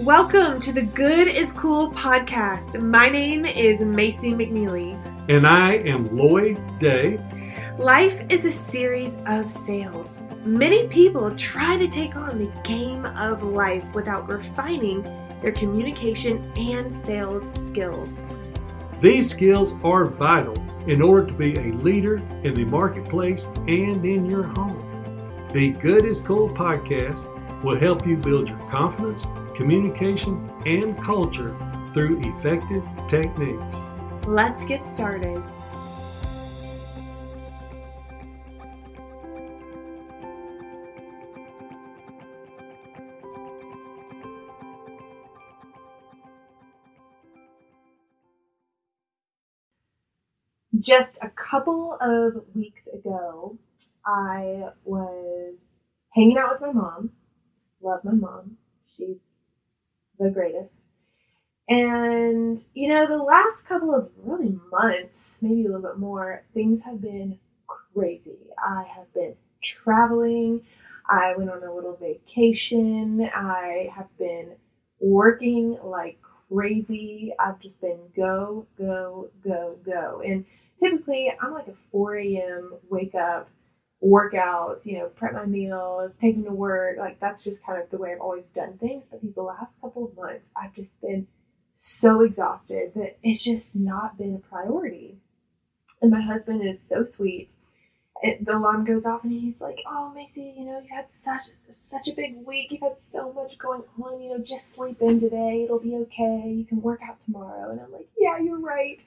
Welcome to the Good is Cool podcast. My name is Macy McNeely. And I am Lloyd Day. Life is a series of sales. Many people try to take on the game of life without refining their communication and sales skills. These skills are vital in order to be a leader in the marketplace and in your home. The Good is Cool podcast will help you build your confidence, communication, and culture through effective techniques. Let's get started. Just a couple of weeks ago, I was hanging out with my mom. Love my mom. She's the greatest. And, you know, the last couple of really months, maybe a little bit more, things have been crazy. I have been traveling. I went on a little vacation. I have been working like crazy. I've just been go, go, go, go. And typically, I'm like a 4 a.m. wake up, workout, you know, prep my meals, taking to work. Like that's just kind of the way I've always done things. But these last couple of months, I've just been so exhausted that it's just not been a priority. And my husband is so sweet. It, the alarm goes off and he's like, "Oh, Macy, you know, you had such such a big week. You've had so much going on. You know, just sleep in today. It'll be okay. You can work out tomorrow." And I'm like, "Yeah, you're right.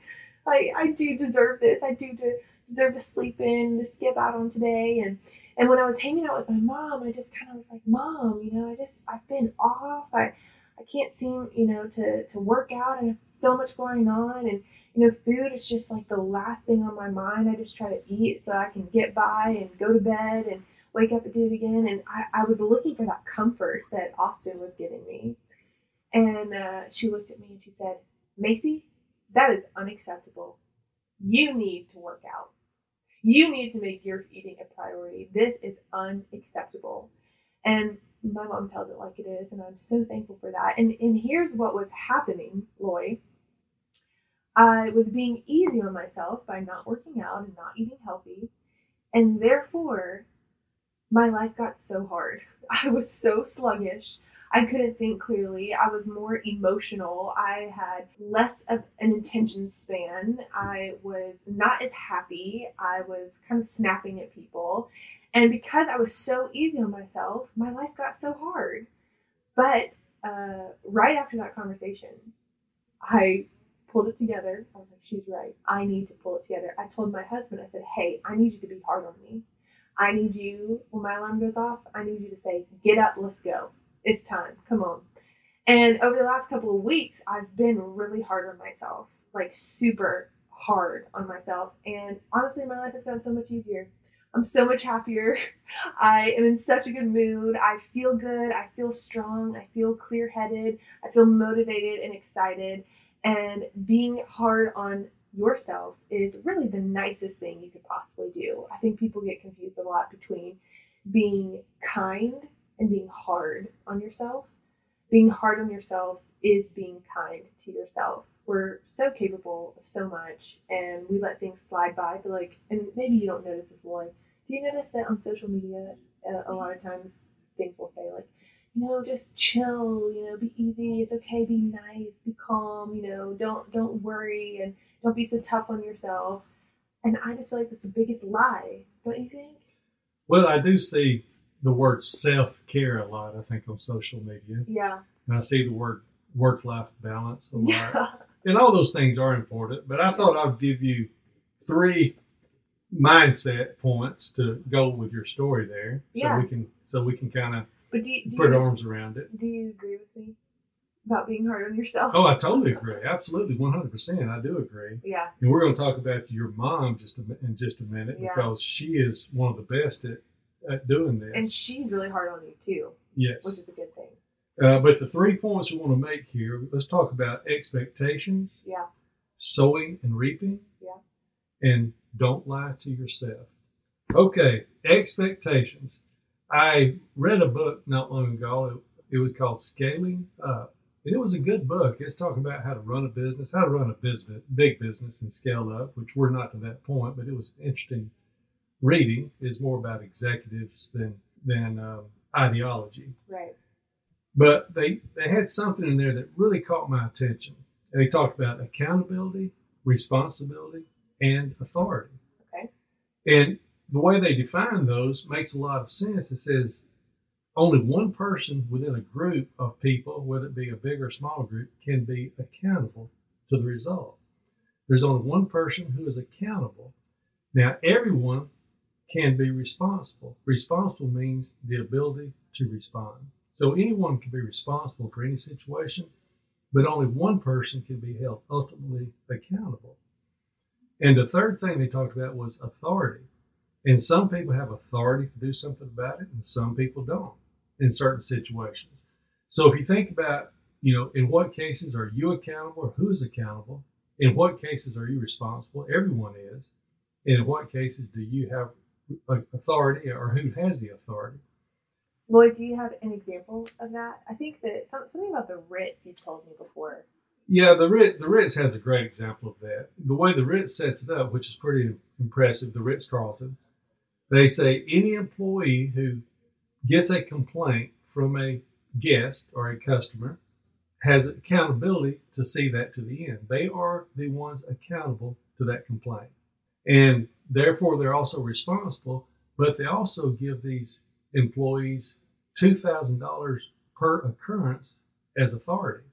I I do deserve this. I do de- deserve to sleep in, to skip out on today." And and when I was hanging out with my mom, I just kind of was like, "Mom, you know, I just I've been off. I I can't seem, you know, to to work out. Have so much going on, and you know, food is just like the last thing on my mind. I just try to eat so I can get by and go to bed and wake up and do it again. And I, I was looking for that comfort that Austin was giving me. And uh, she looked at me and she said, Macy, that is unacceptable. You need to work out. You need to make your eating a priority. This is unacceptable. And my mom tells it like it is, and I'm so thankful for that. And and here's what was happening, Lloyd. I was being easy on myself by not working out and not eating healthy, and therefore my life got so hard. I was so sluggish. I couldn't think clearly. I was more emotional. I had less of an attention span. I was not as happy. I was kind of snapping at people. And because I was so easy on myself, my life got so hard. But uh, right after that conversation, I pulled it together. I was like, she's right. I need to pull it together. I told my husband, I said, hey, I need you to be hard on me. I need you, when my alarm goes off, I need you to say, get up, let's go. It's time. Come on. And over the last couple of weeks, I've been really hard on myself, like super hard on myself. And honestly, my life has gotten so much easier. I'm so much happier. I am in such a good mood. I feel good. I feel strong. I feel clear headed. I feel motivated and excited. And being hard on yourself is really the nicest thing you could possibly do. I think people get confused a lot between being kind and being hard on yourself. Being hard on yourself is being kind to yourself. We're so capable of so much and we let things slide by. But like, and maybe you don't notice this, Lloyd. Do you notice that on social media, uh, a lot of times things will say, like, you know, just chill, you know, be easy, it's okay, be nice, be calm, you know, don't don't worry and don't be so tough on yourself. And I just feel like that's the biggest lie, don't you think? Well, I do see the word self care a lot, I think, on social media. Yeah. And I see the word work life balance a lot. Yeah. And all those things are important. But I thought I'd give you three mindset points to go with your story there. Yeah. So we can so we can kind of But do, do put you, arms around it. do you agree with me about being hard on yourself? Oh, I totally agree. Absolutely, one hundred percent. I do agree. Yeah. And we're going to talk about your mom just a, in just a minute Yeah. because she is one of the best at, at doing this. And she's really hard on you too, yes. which is a good thing. Uh, but the three points we want to make here, let's talk about expectations, Yeah. sowing and reaping, Yeah. and don't lie to yourself. Okay, expectations. I read a book not long ago. It, it was called Scaling Up. And it was a good book. It's talking about how to run a business, how to run a business, big business, and scale up. Which we're not to that point, but it was interesting reading. Is more about executives than than um, ideology. Right. But they they had something in there that really caught my attention. And they talked about accountability, responsibility, and authority. Okay. And the way they define those makes a lot of sense. It says only one person within a group of people, whether it be a big or small group, can be accountable to the result. There's only one person who is accountable. Now, everyone can be responsible. Responsible means the ability to respond. So anyone can be responsible for any situation, but only one person can be held ultimately accountable. And the third thing they talked about was authority. And some people have authority to do something about it, and some people don't in certain situations. So if you think about, you know, in what cases are you accountable or who is accountable? In what cases are you responsible? Everyone is. And in what cases do you have authority or who has the authority? Lloyd, do you have an example of that? I think that something about the Ritz you've told me before. Yeah, the Ritz, the Ritz has a great example of that. The way the Ritz sets it up, which is pretty impressive, the Ritz Carlton, they say any employee who gets a complaint from a guest or a customer has accountability to see that to the end. They are the ones accountable to that complaint. And therefore, they're also responsible, but they also give these employees $2,000 per occurrence as authority.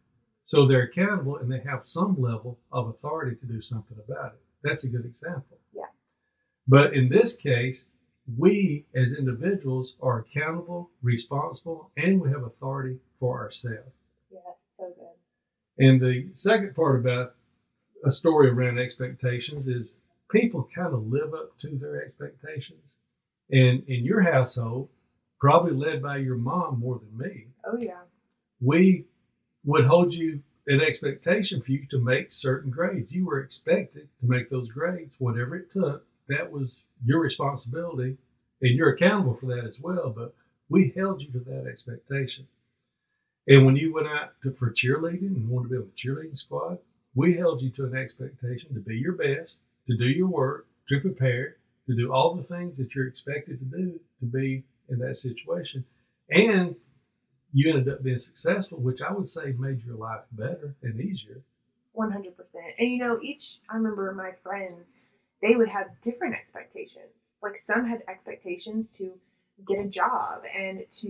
So they're accountable and they have some level of authority to do something about it. That's a good example. Yeah. But in this case, we as individuals are accountable, responsible, and we have authority for ourselves. Yeah, so good. And the second part about a story around expectations is people kind of live up to their expectations. And in your household, probably led by your mom more than me. Oh, yeah. We would hold you an expectation for you to make certain grades. You were expected to make those grades, whatever it took. That was your responsibility, and you're accountable for that as well. But we held you to that expectation. And when you went out to, for cheerleading and wanted to be on the cheerleading squad, we held you to an expectation to be your best, to do your work, to prepare, to do all the things that you're expected to do to be in that situation. And you ended up being successful, which I would say made your life better and easier. 100%. And you know, each, I remember my friends, they would have different expectations. Like some had expectations to get a job and to,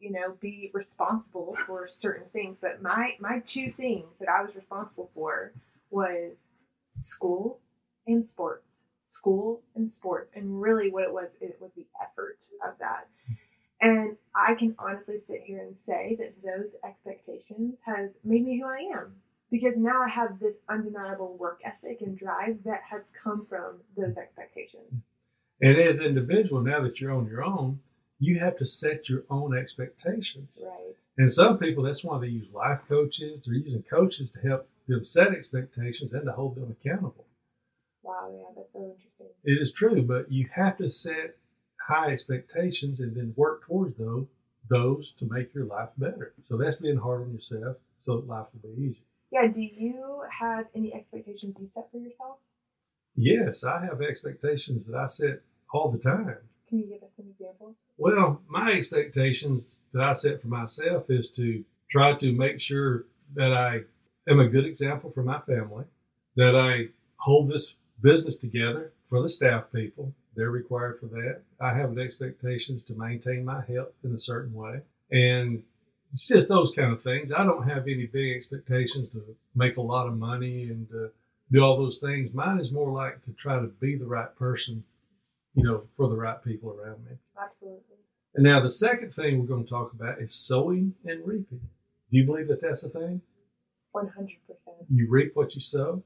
you know, be responsible for certain things. But my, my two things that I was responsible for was school and sports school and sports and really what it was it was the effort of that. And i can honestly sit here and say that those expectations has made me who i am because now i have this undeniable work ethic and drive that has come from those expectations. And as an individual now that you're on your own you have to set your own expectations. Right. And some people that's why they use life coaches they're using coaches to help them set expectations and to hold them accountable Wow, yeah, that's so interesting. It is true, but you have to set high expectations and then work towards those those to make your life better. So that's being hard on yourself so that life will be easier. Yeah, do you have any expectations you set for yourself? Yes, I have expectations that I set all the time. Can you give us some examples? Well, my expectations that I set for myself is to try to make sure that I am a good example for my family, that I hold this business together for the staff people. They're required for that. I have expectations to maintain my health in a certain way. And it's just those kind of things. I don't have any big expectations to make a lot of money and uh, do all those things. Mine is more like to try to be the right person, you know, for the right people around me. Absolutely. And now the second thing we're going to talk about is sowing and reaping. Do you believe that that's a thing? 100%. You reap what you sow.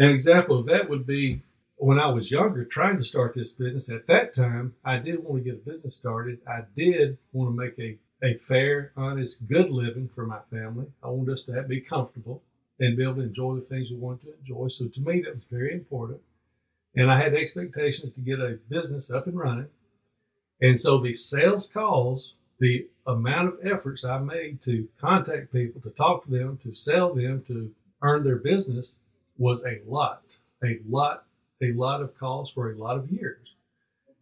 An example of that would be when I was younger, trying to start this business. At that time, I did want to get a business started. I did want to make a, a fair, honest, good living for my family. I wanted us to have, be comfortable and be able to enjoy the things we wanted to enjoy. So to me, that was very important. And I had expectations to get a business up and running. And so the sales calls the amount of efforts I made to contact people, to talk to them, to sell them, to earn their business was a lot, a lot, a lot of calls for a lot of years.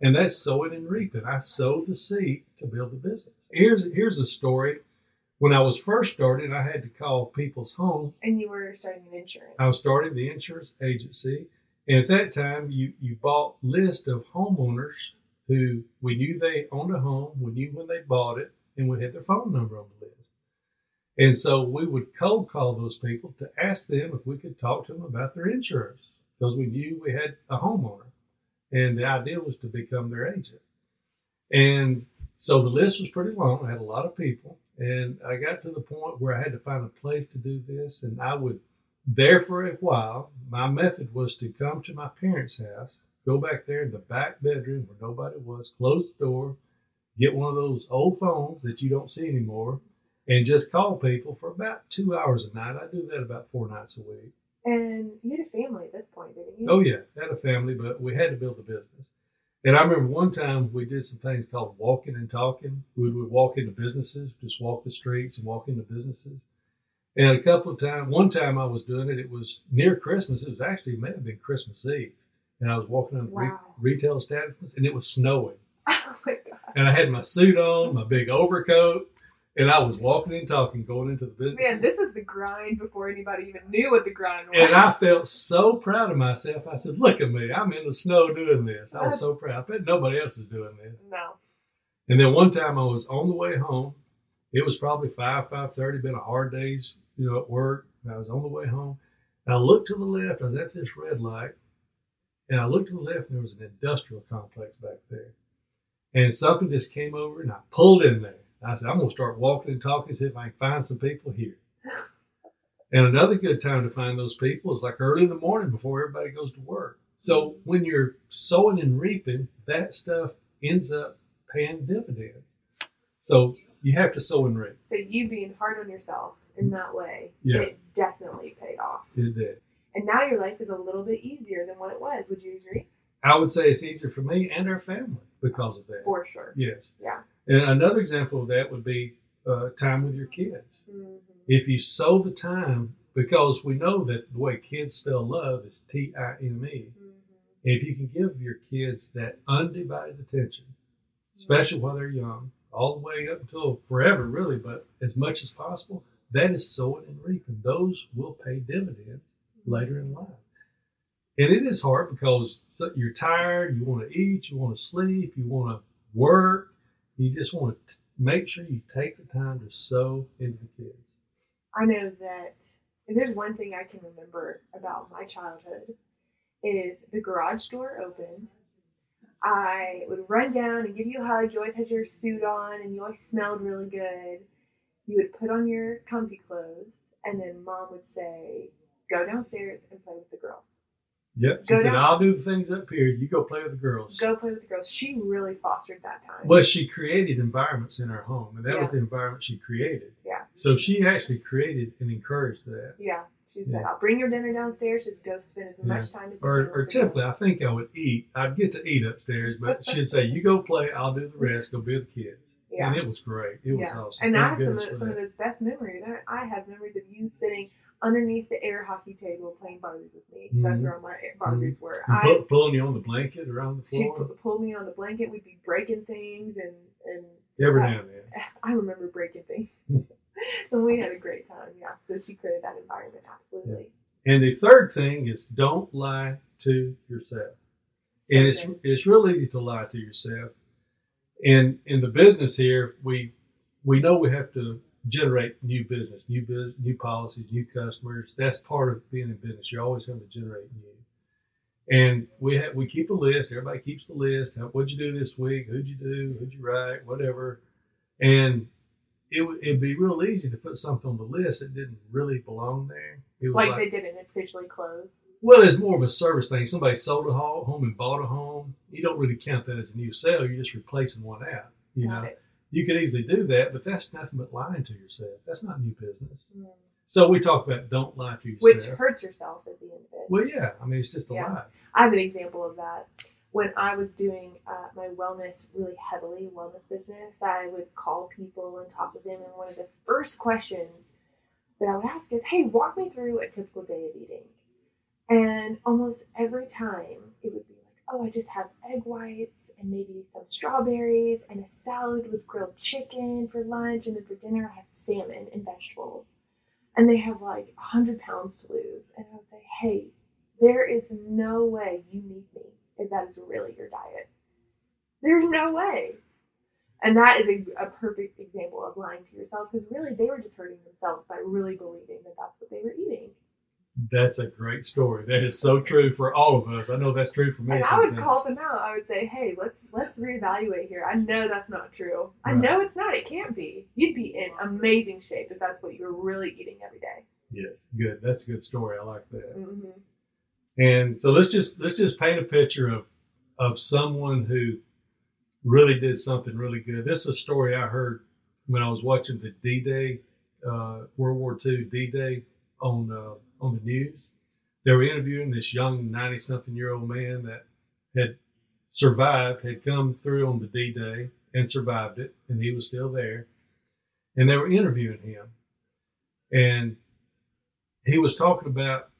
And that's sowing and reaping. I sowed the seed to build the business. Here's here's a story. When I was first starting, I had to call people's homes. And you were starting an insurance. I was starting the insurance agency. And at that time, you, you bought list of homeowners who we knew they owned a home, we knew when they bought it, and we had their phone number on the list. And so we would cold call those people to ask them if we could talk to them about their insurance because we knew we had a homeowner. And the idea was to become their agent. And so the list was pretty long. I had a lot of people. And I got to the point where I had to find a place to do this. And I would, there for a while, my method was to come to my parents' house, go back there in the back bedroom where nobody was, close the door, get one of those old phones that you don't see anymore, and just call people for about two hours a night. I do that about four nights a week. And you had a family at this point, didn't you? Oh yeah, had a family, but we had to build a business. And I remember one time we did some things called walking and talking. We would walk into businesses, just walk the streets and walk into businesses. And a couple of times, one time I was doing it, it was near Christmas. It was actually, it may have been Christmas Eve. And I was walking in re- retail establishments and it was snowing. Oh my god. And I had my suit on, my big overcoat, and I was walking and talking, going into the business. Man, this is the grind before anybody even knew what the grind was. And I felt so proud of myself. I said, "Look at me! I'm in the snow doing this." I was so proud. I bet nobody else is doing this. no. And then one time I was on the way home. It was probably five, five thirty. Been a hard day's, you know, at work. And I was on the way home. And I looked to the left. I was at this red light, and I looked to the left, and there was an industrial complex back there. And something just came over, and I pulled in there. I said, "I'm gonna start walking and talking, see if I can find some people here." And another good time to find those people is like early in the morning before everybody goes to work. So when you're sowing and reaping, that stuff ends up paying dividends. So you have to sow and reap. So you being hard on yourself in that way, Yeah. it definitely paid off. It did. And now your life is a little bit easier than what it was. Would you agree? I would say it's easier for me and our family because of that. For sure. Yes. Yeah. And another example of that would be uh, time with your kids. Mhm. If you sow the time, because we know that the way kids spell love is T I M E. Mhm. If you can give your kids that undivided attention, especially while they're young, all the way up until forever, really, but as much as possible, that is sowing and reaping. Those will pay dividends later in life. And it is hard because you're tired, you want to eat, you want to sleep, you want to work. You just want to make sure you take the time to sow into the kids. I know that if there's one thing I can remember about my childhood is the garage door opened. I would run down and give you a hug. You always had your suit on and you always smelled really good. You would put on your comfy clothes and then mom would say, Go downstairs and play with the girls. Yep. She Go said, down- I'll do the things up here. You go play with the girls. Go play with the girls. She really fostered that time. Well, she created environments in her home, and that was the environment she created. Yeah. So she actually created and encouraged that. Yeah. She said, Yeah. I'll bring your dinner downstairs. Just go spend as much time as you Or, can or with the girls." typically, I think I would eat. I'd get to eat upstairs, but she'd say, "You go play. I'll do the rest. Go be with the kids." Yeah. And it was great. It was yeah. awesome. And Thank I have some of, some of those best memories. I, I have memories of you sitting underneath the air hockey table playing Barbies with me. That's Mhm. where all my Barbies were. I pu- pulling you on the blanket around the floor. she floor pu- pulled me on the blanket. We'd be breaking things and and every I- now and then. I remember breaking things. and we had a great time. Yeah. So she created that environment. Absolutely. And the third thing is don't lie to yourself. and it's it's real easy to lie to yourself. And in the business here, we we know we have to generate new business, new biz, new policies, new customers. That's part of being in business. You're always having to generate new. And we have we keep a list. Everybody keeps the list. How- What'd you do this week? Who'd you do? Who'd you write? Whatever. And it would it'd be real easy to put something on the list that didn't really belong there. Was like, they didn't officially close. well, it's more of a service thing. Somebody sold a home and bought a home. You don't really count that as a new sale. You're just replacing one out. You Got know, it. You could easily do that, but that's nothing but lying to yourself. That's not new business. Mm. So we talk about don't lie to yourself, Which hurts yourself at the end of it. well, yeah. I mean, it's just a Yeah. lie. I have an example of that. when I was doing uh, my wellness really heavily, wellness business, I would call people and talk with them. And one of the first questions that I would ask is, hey, walk me through a typical day of eating. And almost every time it would be like, oh, I just have egg whites and maybe some strawberries and a salad with grilled chicken for lunch. And then for dinner, I have salmon and vegetables. And they have like 100 pounds to lose. And I would say, hey, there is no way you need me if that is really your diet. There's no way. And that is a, a perfect example of lying to yourself because really they were just hurting themselves by really believing that that's what they were eating. That's a great story. That is so true for all of us. I know that's true for me. And I would call them out. I would say, "Hey, let's let's reevaluate here. I know that's not true. I Right. know it's not. It can't be. You'd be in amazing shape if that's what you were really eating every day." Yes, good. That's a good story. I like that. Mm-hmm. And so let's just let's just paint a picture of of someone who really did something really good. This is a story I heard when I was watching the D Day, uh, World War II D Day on uh, on the news. They were interviewing this young ninety something year old man that had survived, had come through on the D Day and survived it, and he was still there. And they were interviewing him, and he was talking about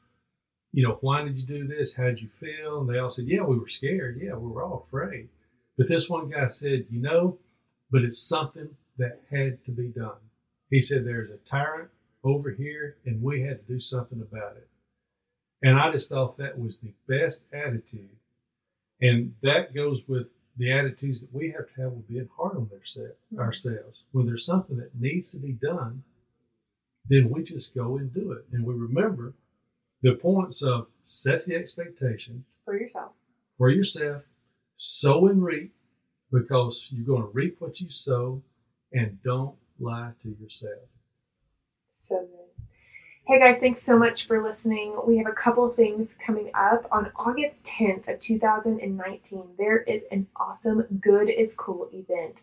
you know, why did you do this? How did you feel? And they all said, yeah, we were scared. Yeah, we were all afraid. But this one guy said, you know, but it's something that had to be done. He said, there's a tyrant over here and we had to do something about it. And I just thought that was the best attitude. And that goes with the attitudes that we have to have with being hard on ourselves, Mhm. ourselves. When there's something that needs to be done, then we just go and do it. And we remember the points of set the expectation For yourself. for yourself, sow and reap, because you're going to reap what you sow, and don't lie to yourself. So good. Hey guys, thanks so much for listening. We have a couple things coming up on August 10th of 2019. There is an awesome Good is Cool event.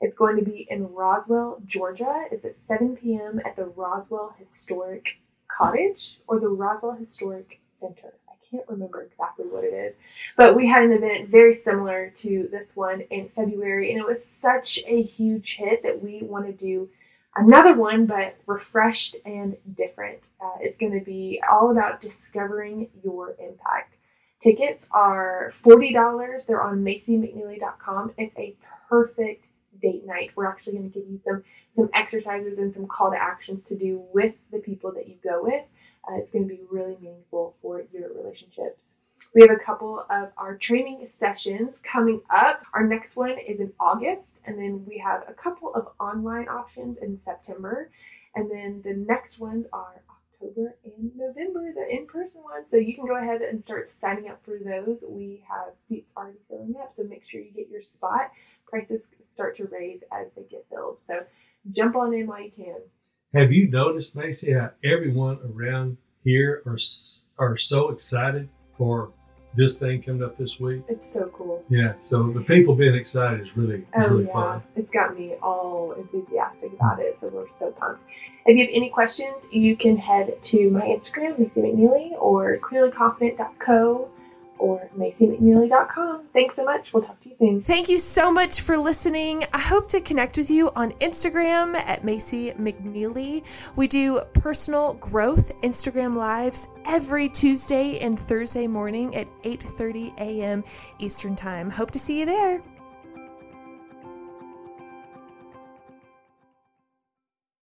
It's going to be in Roswell, Georgia. It's at 7 p.m. at the Roswell Historic Cottage or the Roswell Historic Center. I can't remember exactly what it is, but we had an event very similar to this one in February, and it was such a huge hit that we want to do another one, but refreshed and different. Uh, it's going to be all about discovering your impact. Tickets are $40. They're on MacyMcNeely.com. It's a perfect date night. We're actually going to give you some some exercises and some call to actions to do with the people that you go with. Uh, it's going to be really meaningful for your relationships. We have a couple of our training sessions coming up. Our next one is in August, and then we have a couple of online options in September. And then the next ones are October and November, the in person ones. So you can go ahead and start signing up for those. We have seats already filling up, so make sure you get your spot. Prices start to raise as they get filled. So jump on in while you can. Have you noticed, Macy, how everyone around here are are so excited for this thing coming up this week? It's so cool. Yeah. So the people being excited is really is Oh really yeah, fun. it's got me all enthusiastic about it. So we're so pumped. If you have any questions, you can head to my Instagram, Macy McNeely, or clearlyconfident.co or macymcneely.com. Thanks so much. We'll talk to you soon. Thank you so much for listening. I hope to connect with you on Instagram at Macy McNeely. We do personal growth Instagram lives every Tuesday and Thursday morning at 8:30 a.m. Eastern Time. Hope to see you there.